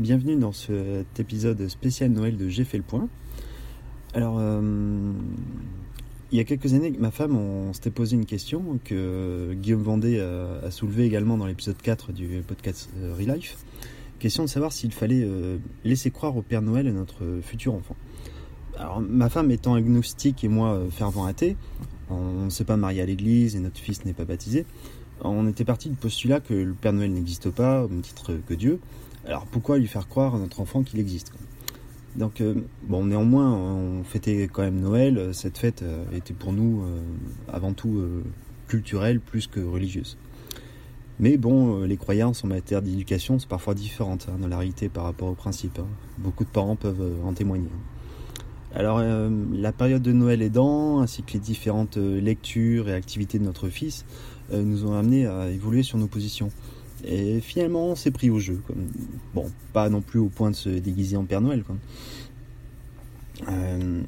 bienvenue dans cet épisode spécial Noël de J'ai fait le point. Alors, euh, il y a quelques années, ma femme, on s'était posé une question que Guillaume Vendée a, a soulevée également dans l'épisode 4 du podcast euh, Relife. Question de savoir s'il fallait euh, laisser croire au Père Noël à notre futur enfant. Alors, ma femme étant agnostique et moi fervent athée, on ne s'est pas marié à l'église et notre fils n'est pas baptisé. On était parti du postulat que le Père Noël n'existe pas, au même titre que Dieu. Alors pourquoi lui faire croire à notre enfant qu'il existe Donc euh, bon, néanmoins, on fêtait quand même Noël. Cette fête euh, était pour nous euh, avant tout euh, culturelle plus que religieuse. Mais bon, euh, les croyances en matière d'éducation sont parfois différentes hein, dans la réalité par rapport au principe. hein. Beaucoup de parents peuvent euh, en témoigner. Alors, euh, la période de Noël aidant, ainsi que les différentes euh, lectures et activités de notre fils, euh, nous ont amené à évoluer sur nos positions. Et finalement, on s'est pris au jeu. Comme... Bon, pas non plus au point de se déguiser en Père Noël. Euh,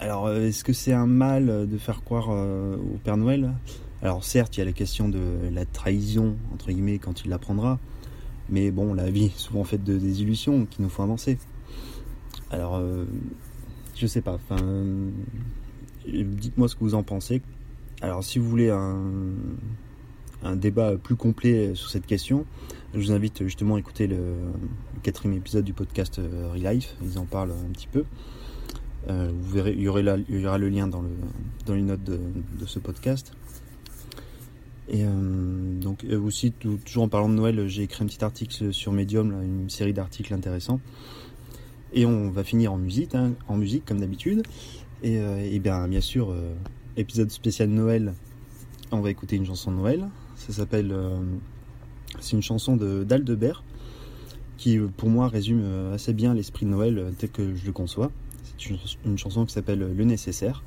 alors, est-ce que c'est un mal de faire croire euh, au Père Noël? Alors, certes, il y a la question de la trahison, entre guillemets, quand il l'apprendra. Mais bon, la vie est souvent faite de désillusions qui nous font avancer. Alors, euh, je sais pas. Dites-moi ce que vous en pensez. Alors, si vous voulez un, un débat plus complet sur cette question, je vous invite justement à écouter le, quatrième épisode du podcast euh, Relife. Ils en parlent un petit peu. Euh, vous verrez, il y, aura le lien dans, le, dans les notes de, ce podcast. Et euh, donc aussi, toujours en parlant de Noël, j'ai écrit un petit article sur Medium, une série d'articles intéressants. Et on va finir en musique, hein, en musique comme d'habitude. Et, bien, bien sûr, épisode spécial Noël, on va écouter une chanson de Noël. Ça s'appelle, euh, c'est une chanson de d'Aldebert qui, euh, pour moi, résume euh, assez bien l'esprit de Noël tel que je le conçois. C'est une, chanson qui s'appelle Le Nécessaire.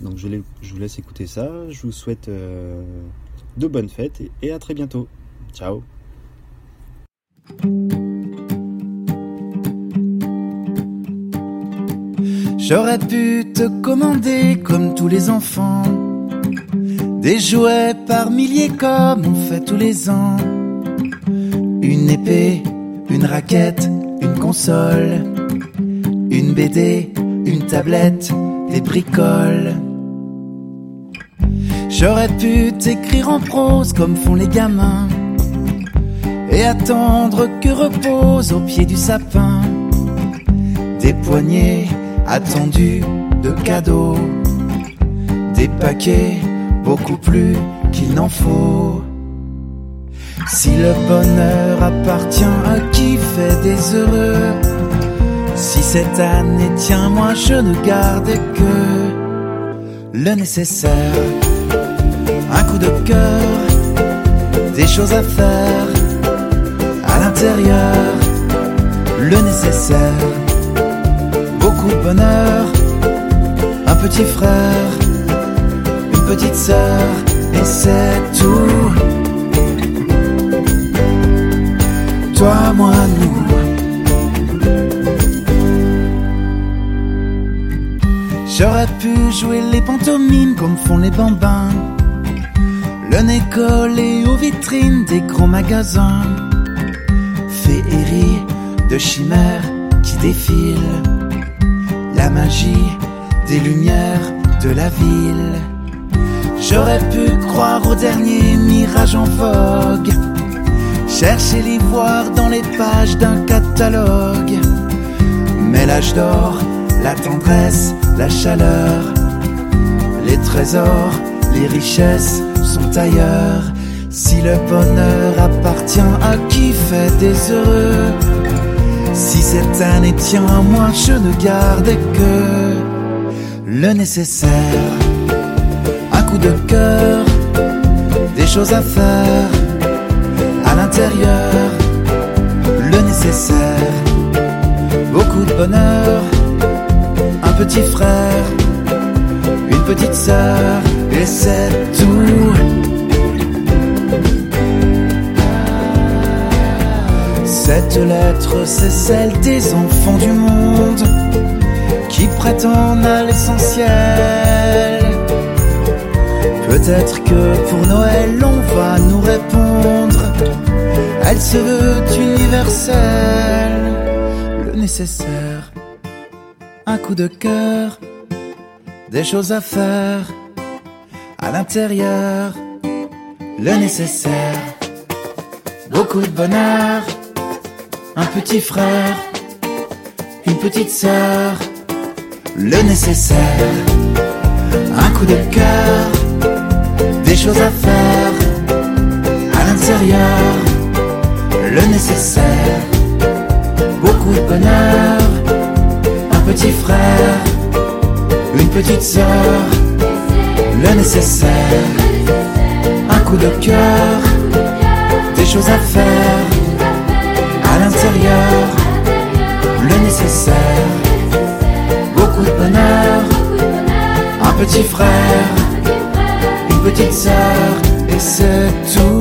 Donc je, vous laisse écouter ça. Je vous souhaite de bonnes fêtes et à très bientôt. Ciao J'aurais pu te commander comme tous les enfants Des jouets par milliers comme on fait tous les ans. Une épée, une raquette, une console. Une BD, une tablette, des bricoles. J'aurais pu t'écrire en prose comme font les gamins. Et attendre que repose au pied du sapin. Des poignées attendues de cadeaux, des paquets beaucoup plus qu'il n'en faut. Si le bonheur appartient à qui fait des heureux, si cette année tient, moi je ne garde que le nécessaire, un coup de cœur, des choses à faire à l'intérieur, le nécessaire. Beaucoup de bonheur, un petit frère, petite sœur, et c'est tout. Toi, moi, nous. J'aurais pu jouer les pantomimes comme font les bambins. Le nez collé aux vitrines des gros magasins. Féerie de chimères qui défilent la magie des lumières de la ville. J'aurais pu croire au dernier mirage en vogue, chercher l'ivoire dans les pages d'un catalogue. Mais l'âge d'or, la tendresse, la chaleur, les trésors, les richesses sont ailleurs. Si le bonheur appartient à qui fait des heureux, si cette année tient moi, je ne garde que le nécessaire. De cœur, des choses à faire à l'intérieur, le nécessaire. Beaucoup de bonheur, un petit frère, une petite sœur, et c'est tout. Cette lettre, c'est celle des enfants du monde qui prétendent à l'essentiel. Peut-être que pour Noël, on va nous répondre. Elle se veut universelle. nécessaire. Un coup de cœur, des choses à faire à l'intérieur, le nécessaire. Beaucoup de bonheur, un petit frère, une petite sœur, le nécessaire. Un coup de cœur, des choses à faire à l'intérieur, le nécessaire. Beaucoup de bonheur, un petit frère, une petite sœur, le nécessaire. Un coup de cœur, des choses à faire à l'intérieur, le nécessaire. Beaucoup de bonheur, un petit frère, petite sœur, et c'est tout.